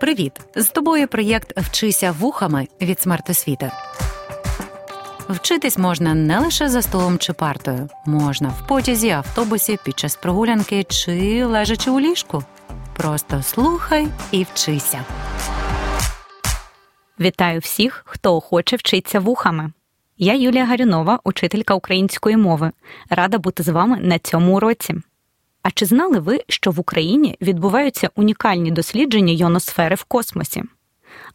Привіт! З тобою проєкт Вчися вухами від смертосвіти. Вчитись можна не лише за столом чи партою, можна в потязі, автобусі, під час прогулянки чи лежачи у ліжку. Просто слухай і вчися. Вітаю всіх, хто охоче вчиться вухами. Я Юлія Гарюнова, учителька української мови. Рада бути з вами на цьому уроці. А чи знали ви, що в Україні відбуваються унікальні дослідження йоносфери в космосі?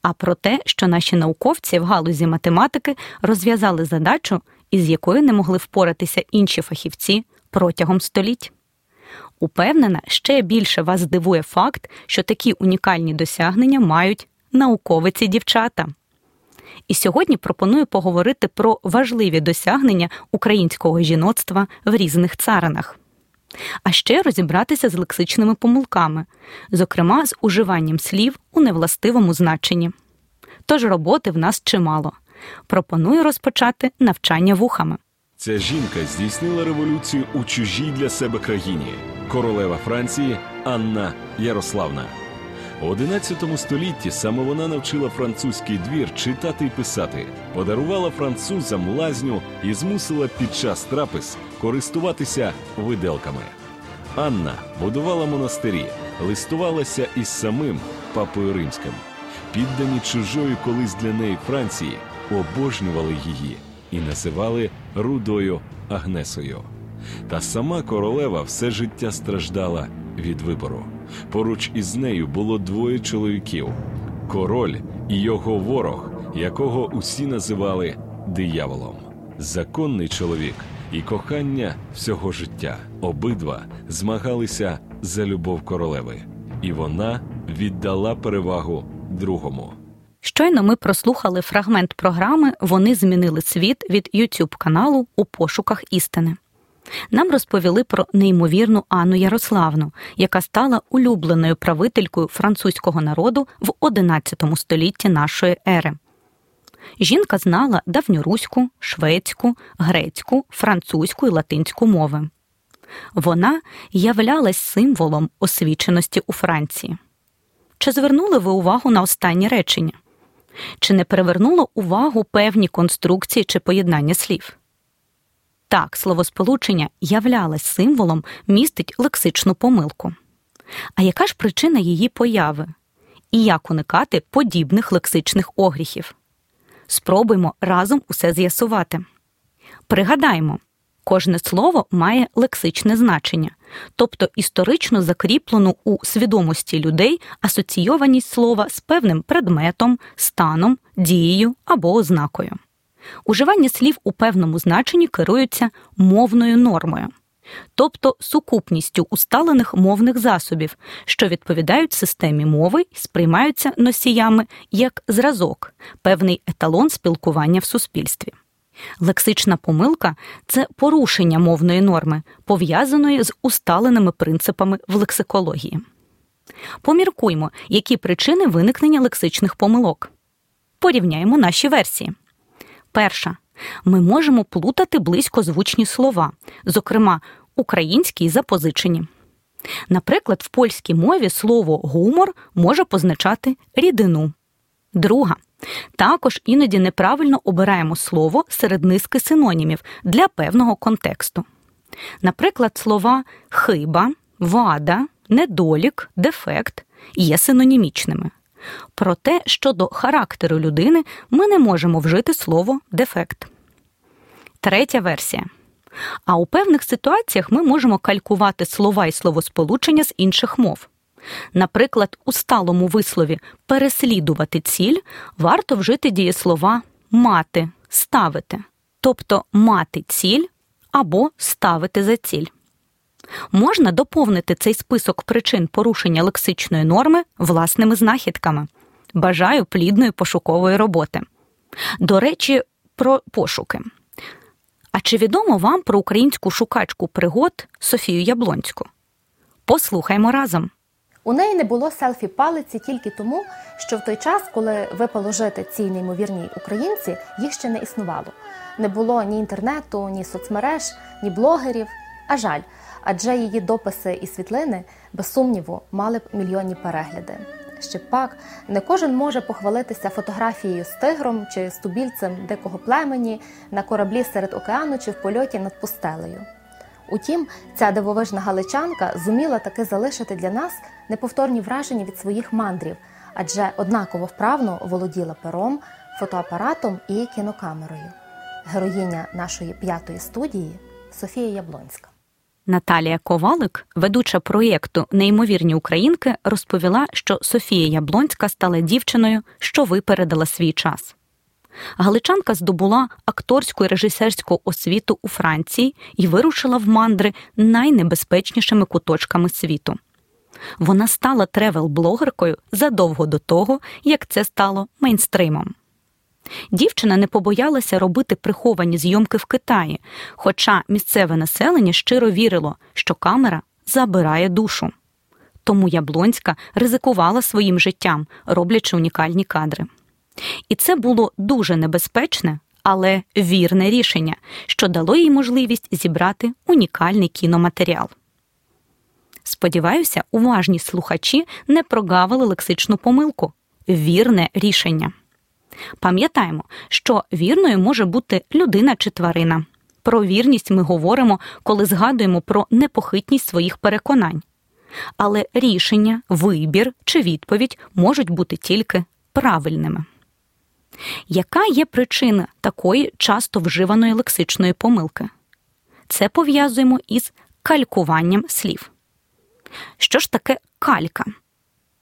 А про те, що наші науковці в галузі математики розв'язали задачу, із якою не могли впоратися інші фахівці протягом століть? Упевнена, ще більше вас здивує факт, що такі унікальні досягнення мають науковиці дівчата. І сьогодні пропоную поговорити про важливі досягнення українського жіноцтва в різних царинах а ще розібратися з лексичними помилками, зокрема з уживанням слів у невластивому значенні. Тож роботи в нас чимало. Пропоную розпочати навчання вухами. Ця жінка здійснила революцію у чужій для себе країні королева Франції Анна Ярославна. У 11 столітті саме вона навчила французький двір читати і писати, подарувала французам лазню і змусила під час трапез користуватися виделками. Анна будувала монастирі, листувалася із самим папою римським. Піддані чужої колись для неї Франції обожнювали її і називали рудою Агнесою. Та сама королева все життя страждала від вибору. Поруч із нею було двоє чоловіків: король і його ворог, якого усі називали дияволом. Законний чоловік і кохання всього життя. Обидва змагалися за любов королеви, і вона віддала перевагу другому. Щойно ми прослухали фрагмент програми Вони змінили світ від youtube каналу у пошуках істини. Нам розповіли про неймовірну Анну Ярославну, яка стала улюбленою правителькою французького народу в XI столітті нашої ери. Жінка знала давньоруську, шведську, грецьку, французьку і латинську мови. Вона являлась символом освіченості у Франції. Чи звернули ви увагу на останні речення? Чи не перевернуло увагу певні конструкції чи поєднання слів? Так, словосполучення являлось символом містить лексичну помилку. А яка ж причина її появи? І як уникати подібних лексичних огріхів? Спробуймо разом усе з'ясувати. Пригадаймо, кожне слово має лексичне значення, тобто історично закріплену у свідомості людей асоційованість слова з певним предметом, станом, дією або ознакою. Уживання слів у певному значенні керуються мовною нормою, тобто сукупністю усталених мовних засобів, що відповідають системі мови і сприймаються носіями як зразок, певний еталон спілкування в суспільстві. Лексична помилка це порушення мовної норми, пов'язаної з усталеними принципами в лексикології. Поміркуймо, які причини виникнення лексичних помилок. Порівняємо наші версії. Перша. Ми можемо плутати близькозвучні слова, зокрема, українські й запозичені. Наприклад, в польській мові слово гумор може позначати рідину. Друга. Також іноді неправильно обираємо слово серед низки синонімів для певного контексту. Наприклад, слова хиба, вада, недолік, дефект є синонімічними. Проте щодо характеру людини ми не можемо вжити слово дефект. Третя версія. А у певних ситуаціях ми можемо калькувати слова і словосполучення з інших мов. Наприклад, у сталому вислові переслідувати ціль варто вжити дієслова мати, ставити, тобто мати ціль або ставити за ціль. Можна доповнити цей список причин порушення лексичної норми власними знахідками. Бажаю плідної пошукової роботи. До речі, про пошуки. А чи відомо вам про українську шукачку пригод Софію Яблонську? Послухаймо разом. У неї не було селфі палиці тільки тому, що в той час, коли випало жити цій неймовірній українці, їх ще не існувало. Не було ні інтернету, ні соцмереж, ні блогерів. А жаль, адже її дописи і світлини, без сумніву, мали б мільйонні перегляди. ще пак. Не кожен може похвалитися фотографією з тигром чи з тубільцем дикого племені на кораблі серед океану чи в польоті над пустелею. Утім, ця дивовижна галичанка зуміла таки залишити для нас неповторні враження від своїх мандрів, адже однаково вправно володіла пером, фотоапаратом і кінокамерою. Героїня нашої п'ятої студії Софія Яблонська. Наталія Ковалик, ведуча проєкту Неймовірні українки, розповіла, що Софія Яблонська стала дівчиною, що випередила свій час. Галичанка здобула акторську і режисерську освіту у Франції і вирушила в мандри найнебезпечнішими куточками світу. Вона стала тревел-блогеркою задовго до того, як це стало мейнстримом. Дівчина не побоялася робити приховані зйомки в Китаї, хоча місцеве населення щиро вірило, що камера забирає душу. Тому Яблонська ризикувала своїм життям, роблячи унікальні кадри. І це було дуже небезпечне, але вірне рішення, що дало їй можливість зібрати унікальний кіноматеріал. Сподіваюся, уважні слухачі не прогавили лексичну помилку вірне рішення. Пам'ятаємо, що вірною може бути людина чи тварина. Про вірність ми говоримо, коли згадуємо про непохитність своїх переконань. Але рішення, вибір чи відповідь можуть бути тільки правильними. Яка є причина такої часто вживаної лексичної помилки? Це пов'язуємо із калькуванням слів. Що ж таке калька?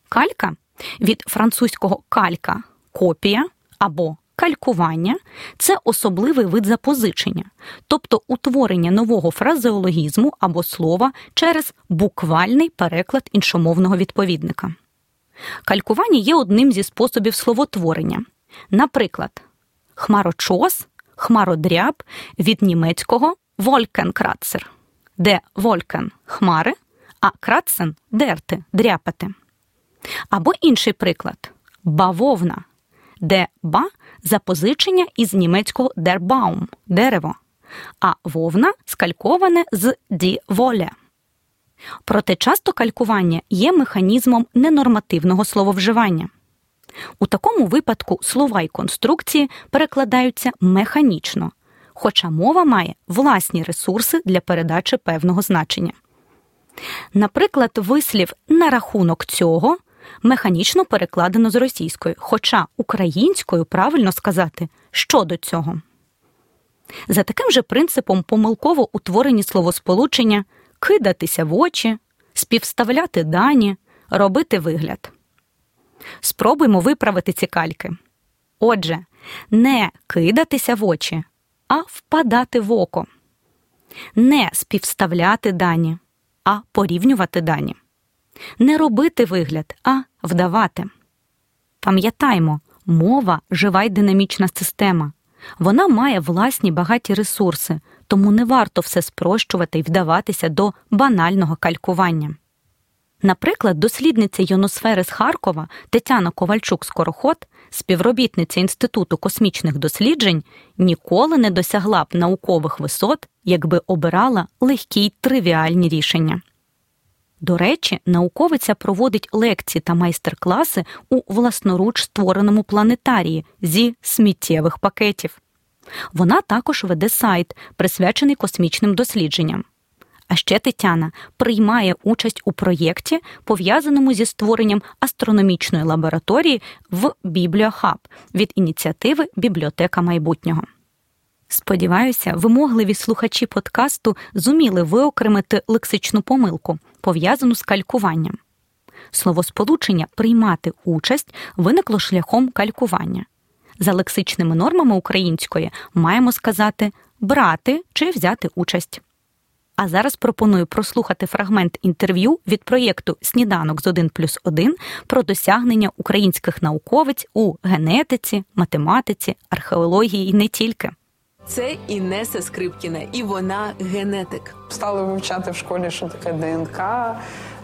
Калька від французького калька копія або калькування це особливий вид запозичення, тобто утворення нового фразеологізму або слова через буквальний переклад іншомовного відповідника. Калькування є одним зі способів словотворення. Наприклад, хмарочос, хмародряб від німецького волькенкратцер, де волькен хмари, а кратсен дерти, дряпати. Або інший приклад бавовна де ба запозичення із німецького дербаум дерево, а вовна скальковане з ді воле. Проте часто калькування є механізмом ненормативного слововживання. У такому випадку слова й конструкції перекладаються механічно, хоча мова має власні ресурси для передачі певного значення. Наприклад, вислів на рахунок цього механічно перекладено з російської, хоча українською правильно сказати щодо цього. За таким же принципом помилково утворені словосполучення кидатися в очі, співставляти дані, робити вигляд. Спробуймо виправити ці кальки. Отже, не кидатися в очі, а впадати в око, не співставляти дані, а порівнювати дані не робити вигляд, а вдавати. Пам'ятаймо, мова жива й динамічна система. Вона має власні багаті ресурси, тому не варто все спрощувати і вдаватися до банального калькування. Наприклад, дослідниця йоносфери з Харкова Тетяна Ковальчук Скороход, співробітниця Інституту космічних досліджень, ніколи не досягла б наукових висот, якби обирала легкі й тривіальні рішення. До речі, науковиця проводить лекції та майстер-класи у власноруч створеному планетарії зі сміттєвих пакетів. Вона також веде сайт, присвячений космічним дослідженням. А ще Тетяна приймає участь у проєкті, пов'язаному зі створенням астрономічної лабораторії в Бібліохаб від ініціативи Бібліотека майбутнього. Сподіваюся, вимогливі слухачі подкасту зуміли виокремити лексичну помилку, пов'язану з калькуванням. Словосполучення приймати участь виникло шляхом калькування. За лексичними нормами української маємо сказати брати чи взяти участь. А зараз пропоную прослухати фрагмент інтерв'ю від проєкту Сніданок з 1 плюс 1 про досягнення українських науковиць у генетиці, математиці, археології і не тільки. Це Інеса Скрипкіна, і вона генетик. Стали вивчати в школі, що таке ДНК,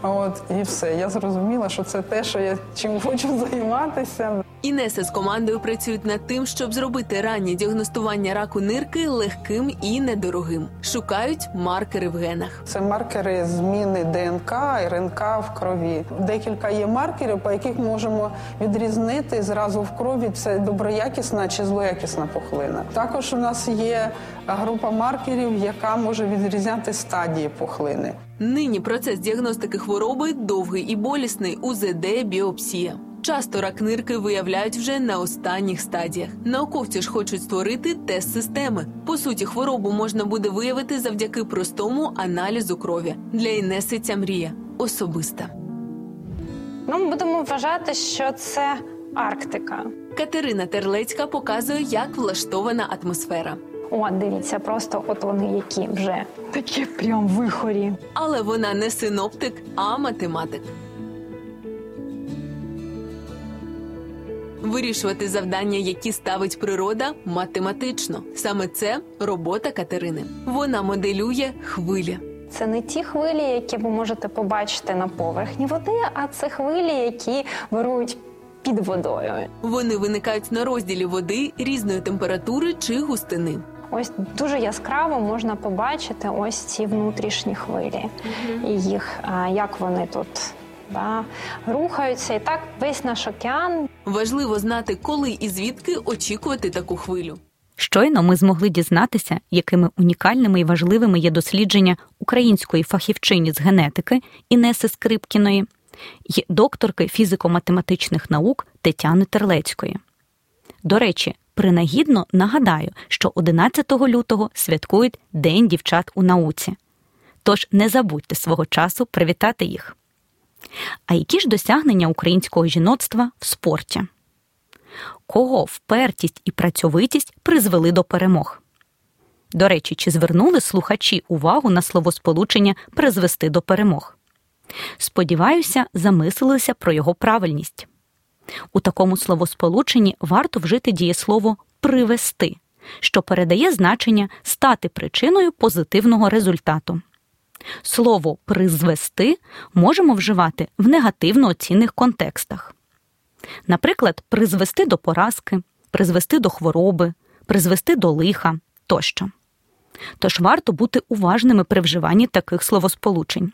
От і все. Я зрозуміла, що це те, що я чим хочу займатися. Інеса з командою працюють над тим, щоб зробити раннє діагностування раку нирки легким і недорогим. Шукають маркери в генах. Це маркери зміни ДНК, РНК в крові. Декілька є маркерів, по яких можемо відрізнити зразу в крові це доброякісна чи злоякісна пухлина. Також у нас є група маркерів, яка може відрізняти стадії пухлини. Нині процес діагностики хвороби довгий і болісний УЗД біопсія. Часто рак нирки виявляють вже на останніх стадіях. Науковці ж хочуть створити тест системи. По суті, хворобу можна буде виявити завдяки простому аналізу крові. Для Інеси ця мрія особиста. Ну, ми будемо вважати, що це Арктика. Катерина Терлецька показує, як влаштована атмосфера. О, дивіться, просто от вони які вже такі прям вихорі. Але вона не синоптик, а математик. Вирішувати завдання, які ставить природа, математично. Саме це робота Катерини. Вона моделює хвилі. Це не ті хвилі, які ви можете побачити на поверхні води, а це хвилі, які вирують під водою. Вони виникають на розділі води різної температури чи густини. Ось дуже яскраво можна побачити ось ці внутрішні хвилі, і їх як вони тут да, рухаються. І так весь наш океан Важливо знати, коли і звідки очікувати таку хвилю. Щойно ми змогли дізнатися, якими унікальними і важливими є дослідження української фахівчині з генетики Інеси Скрипкіної й докторки фізико-математичних наук Тетяни Терлецької. До речі, принагідно нагадаю, що 11 лютого святкують День дівчат у науці. Тож не забудьте свого часу привітати їх. А які ж досягнення українського жіноцтва в спорті? Кого впертість і працьовитість призвели до перемог? До речі, чи звернули слухачі увагу на словосполучення призвести до перемог? Сподіваюся, замислилися про його правильність. У такому словосполученні варто вжити дієслово привести, що передає значення стати причиною позитивного результату. Слово призвести можемо вживати в негативно оцінних контекстах. Наприклад, призвести до поразки, призвести до хвороби, призвести до лиха тощо. Тож варто бути уважними при вживанні таких словосполучень.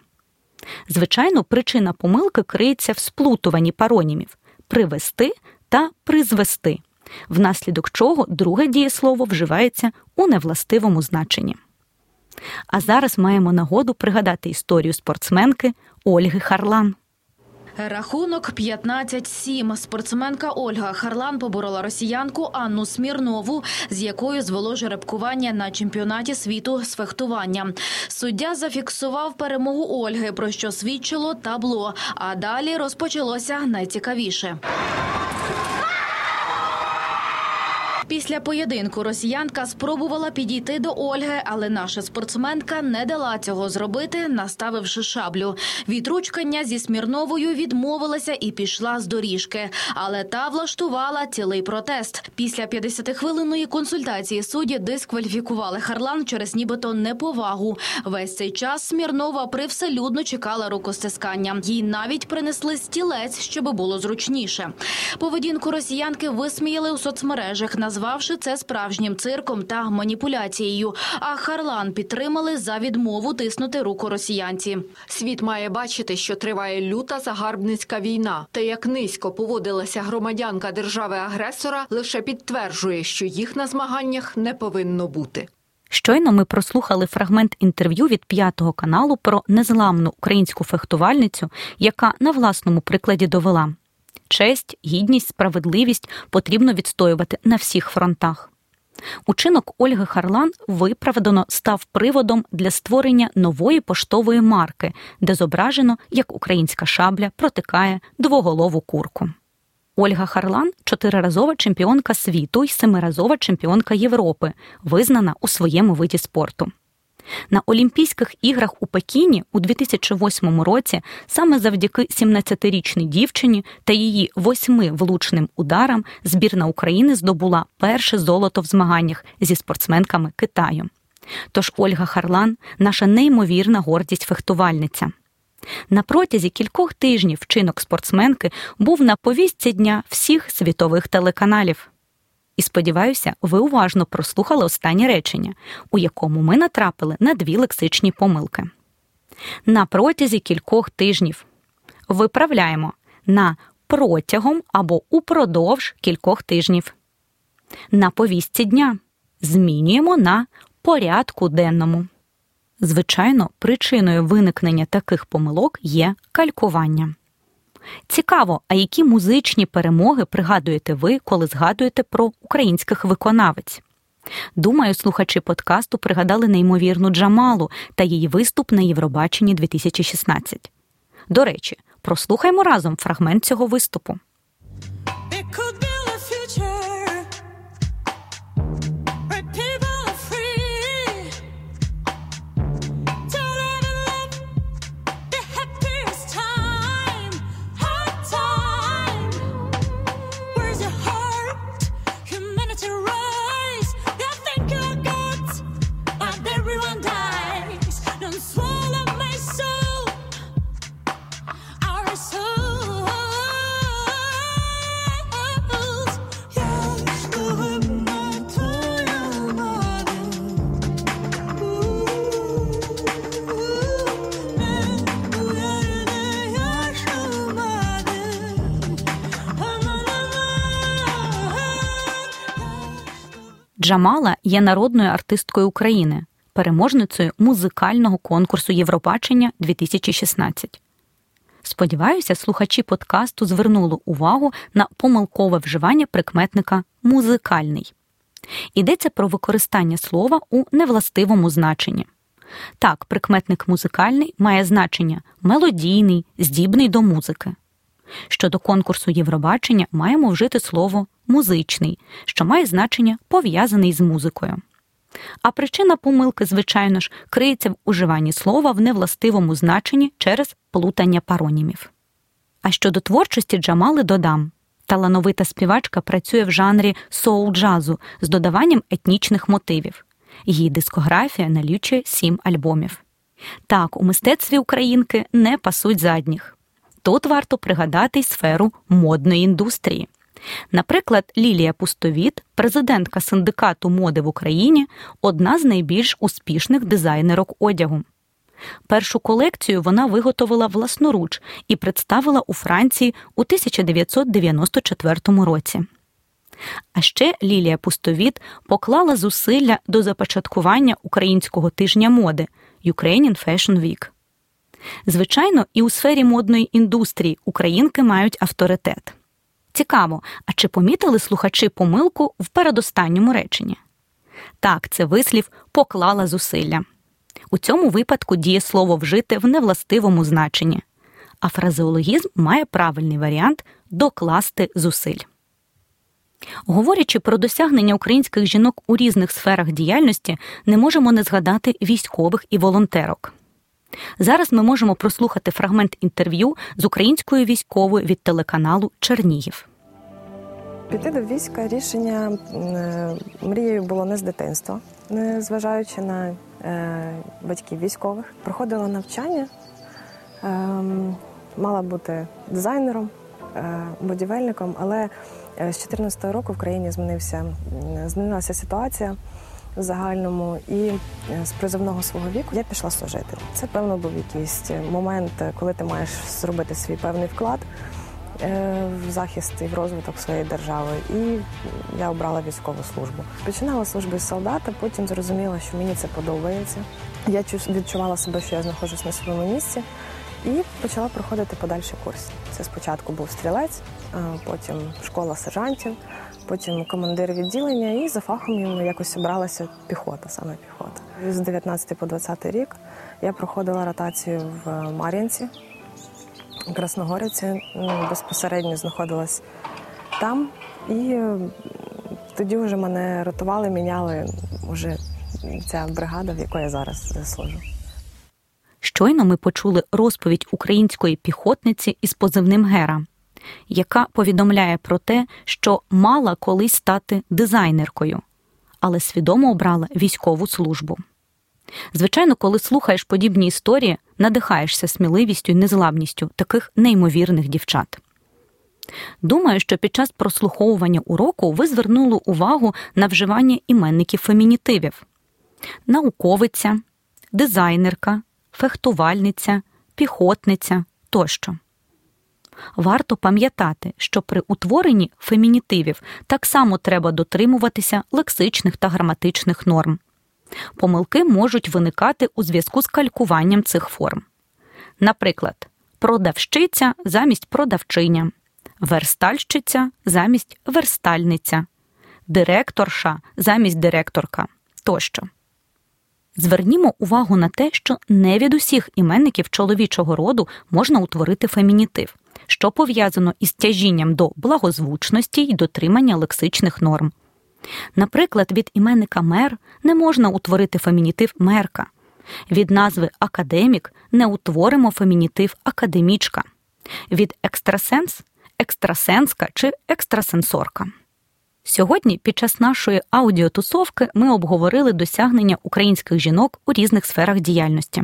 Звичайно, причина помилки криється в сплутуванні паронімів привести та призвести, внаслідок чого друге дієслово вживається у невластивому значенні. А зараз маємо нагоду пригадати історію спортсменки Ольги Харлан. Рахунок 15-7. Спортсменка Ольга Харлан поборола росіянку Анну Смірнову, з якою звело жеребкування на чемпіонаті світу з фехтування. Суддя зафіксував перемогу Ольги, про що свідчило табло. А далі розпочалося найцікавіше. Після поєдинку росіянка спробувала підійти до Ольги, але наша спортсменка не дала цього зробити, наставивши шаблю. Від ручкання зі Смірновою відмовилася і пішла з доріжки. Але та влаштувала цілий протест. Після 50-хвилинної консультації судді дискваліфікували Харлан через нібито неповагу. Весь цей час Смірнова привселюдно чекала рукостискання. Їй навіть принесли стілець, щоб було зручніше. Поведінку росіянки висміяли у соцмережах, назвавши це справжнім цирком та маніпуляцією. А Харлан підтримали за відмову тиснути руку росіянці. Світ має бачити, що триває люта загарбницька війна. Те, як низько поводилася громадянка держави-агресора, лише підтверджує, що їх на змаганнях не повинно бути. Щойно ми прослухали фрагмент інтерв'ю від п'ятого каналу про незламну українську фехтувальницю, яка на власному прикладі довела честь, гідність, справедливість потрібно відстоювати на всіх фронтах. Учинок Ольги Харлан виправдано став приводом для створення нової поштової марки, де зображено, як українська шабля протикає двоголову курку. Ольга Харлан чотириразова чемпіонка світу і семиразова чемпіонка Європи, визнана у своєму виді спорту. На Олімпійських іграх у Пекіні у 2008 році саме завдяки 17-річній дівчині та її восьми влучним ударам збірна України здобула перше золото в змаганнях зі спортсменками Китаю. Тож Ольга Харлан наша неймовірна гордість фехтувальниця. На протязі кількох тижнів вчинок спортсменки був на повістці дня всіх світових телеканалів. І сподіваюся, ви уважно прослухали останнє речення, у якому ми натрапили на дві лексичні помилки. На протязі кількох тижнів виправляємо на протягом або упродовж кількох тижнів. На повістці дня змінюємо на порядку денному. Звичайно, причиною виникнення таких помилок є калькування. Цікаво, а які музичні перемоги пригадуєте ви, коли згадуєте про українських виконавець? Думаю, слухачі подкасту пригадали неймовірну Джамалу та її виступ на Євробаченні 2016. До речі, прослухаймо разом фрагмент цього виступу. Джамала є народною артисткою України, переможницею музикального конкурсу Євробачення 2016. Сподіваюся, слухачі подкасту звернули увагу на помилкове вживання прикметника музикальний. Йдеться про використання слова у невластивому значенні. Так, прикметник музикальний має значення мелодійний, здібний до музики. Щодо конкурсу Євробачення маємо вжити слово музичний, що має значення пов'язаний з музикою. А причина помилки, звичайно ж, криється в уживанні слова в невластивому значенні через плутання паронімів. А щодо творчості Джамали додам. Талановита співачка працює в жанрі соул-джазу з додаванням етнічних мотивів. Її дискографія налічує сім альбомів. Так, у мистецтві українки не пасуть задніх. Тут варто пригадати й сферу модної індустрії. Наприклад, Лілія Пустовіт, президентка синдикату моди в Україні, одна з найбільш успішних дизайнерок одягу. Першу колекцію вона виготовила власноруч і представила у Франції у 1994 році. А ще Лілія Пустовіт поклала зусилля до започаткування українського тижня моди Ukrainian Fashion Week. Звичайно, і у сфері модної індустрії українки мають авторитет. Цікаво, а чи помітили слухачі помилку в передостанньому реченні? Так, це вислів поклала зусилля. У цьому випадку діє слово вжити в невластивому значенні, а фразеологізм має правильний варіант докласти зусиль. Говорячи про досягнення українських жінок у різних сферах діяльності, не можемо не згадати військових і волонтерок. Зараз ми можемо прослухати фрагмент інтерв'ю з українською військовою від телеканалу Чернігів. Піти до війська рішення е, мрією було не з дитинства, не зважаючи на е, батьків військових. Проходила навчання, ем, мала бути дизайнером, е, будівельником, але з 2014 року в країні змінився, змінилася ситуація загальному і з призовного свого віку я пішла служити. Це певно був якийсь момент, коли ти маєш зробити свій певний вклад. Е, в захист і в розвиток своєї держави, і я обрала військову службу. Починала служби з солдата, потім зрозуміла, що мені це подобається. Я відчувала себе, що я знаходжусь на своєму місці, і почала проходити подальші курси. Це спочатку був стрілець, потім школа сержантів, потім командир відділення, і за фахом якось обралася піхота, саме піхота. З 19 по 20 рік я проходила ротацію в Мар'янці. Красногорівці безпосередньо знаходилась там, і тоді вже мене рятували, міняли вже ця бригада, в якої я зараз служу. Щойно ми почули розповідь української піхотниці із позивним Гера, яка повідомляє про те, що мала колись стати дизайнеркою, але свідомо обрала військову службу. Звичайно, коли слухаєш подібні історії, надихаєшся сміливістю і незламністю таких неймовірних дівчат. Думаю, що під час прослуховування уроку ви звернули увагу на вживання іменників фемінітивів науковиця, дизайнерка, фехтувальниця, піхотниця тощо. Варто пам'ятати, що при утворенні фемінітивів так само треба дотримуватися лексичних та граматичних норм. Помилки можуть виникати у зв'язку з калькуванням цих форм. Наприклад, продавщиця замість продавчиня, верстальщиця замість верстальниця, директорша замість директорка тощо. Звернімо увагу на те, що не від усіх іменників чоловічого роду можна утворити фемінітив, що пов'язано із тяжінням до благозвучності й дотримання лексичних норм. Наприклад, від іменника мер не можна утворити фемінітив мерка, від назви академік не утворимо фемінітив академічка, від екстрасенс екстрасенска чи екстрасенсорка. Сьогодні, під час нашої аудіотусовки, ми обговорили досягнення українських жінок у різних сферах діяльності.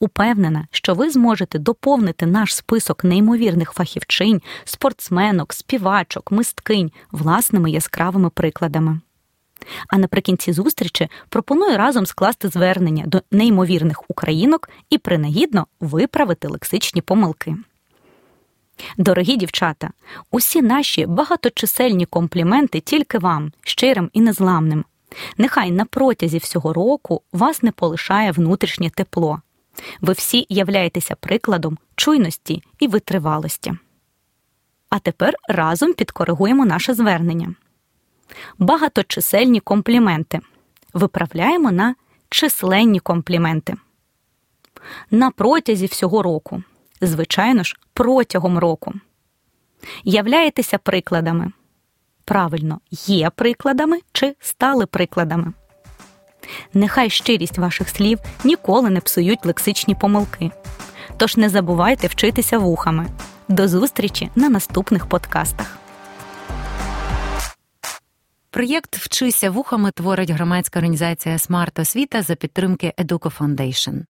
Упевнена, що ви зможете доповнити наш список неймовірних фахівчинь, спортсменок, співачок, мисткинь власними яскравими прикладами. А наприкінці зустрічі пропоную разом скласти звернення до неймовірних українок і принагідно виправити лексичні помилки. Дорогі дівчата, усі наші багаточисельні компліменти тільки вам, щирим і незламним. Нехай на протязі всього року вас не полишає внутрішнє тепло. Ви всі являєтеся прикладом чуйності і витривалості. А тепер разом підкоригуємо наше звернення. Багаточисельні компліменти виправляємо на численні компліменти. На протязі всього року звичайно ж, протягом року. Являєтеся прикладами. Правильно, є прикладами чи стали прикладами. Нехай щирість ваших слів ніколи не псують лексичні помилки. Тож не забувайте вчитися вухами. До зустрічі на наступних подкастах. Проєкт Вчися вухами творить громадська організація Смарт Освіта за підтримки Educo Foundation.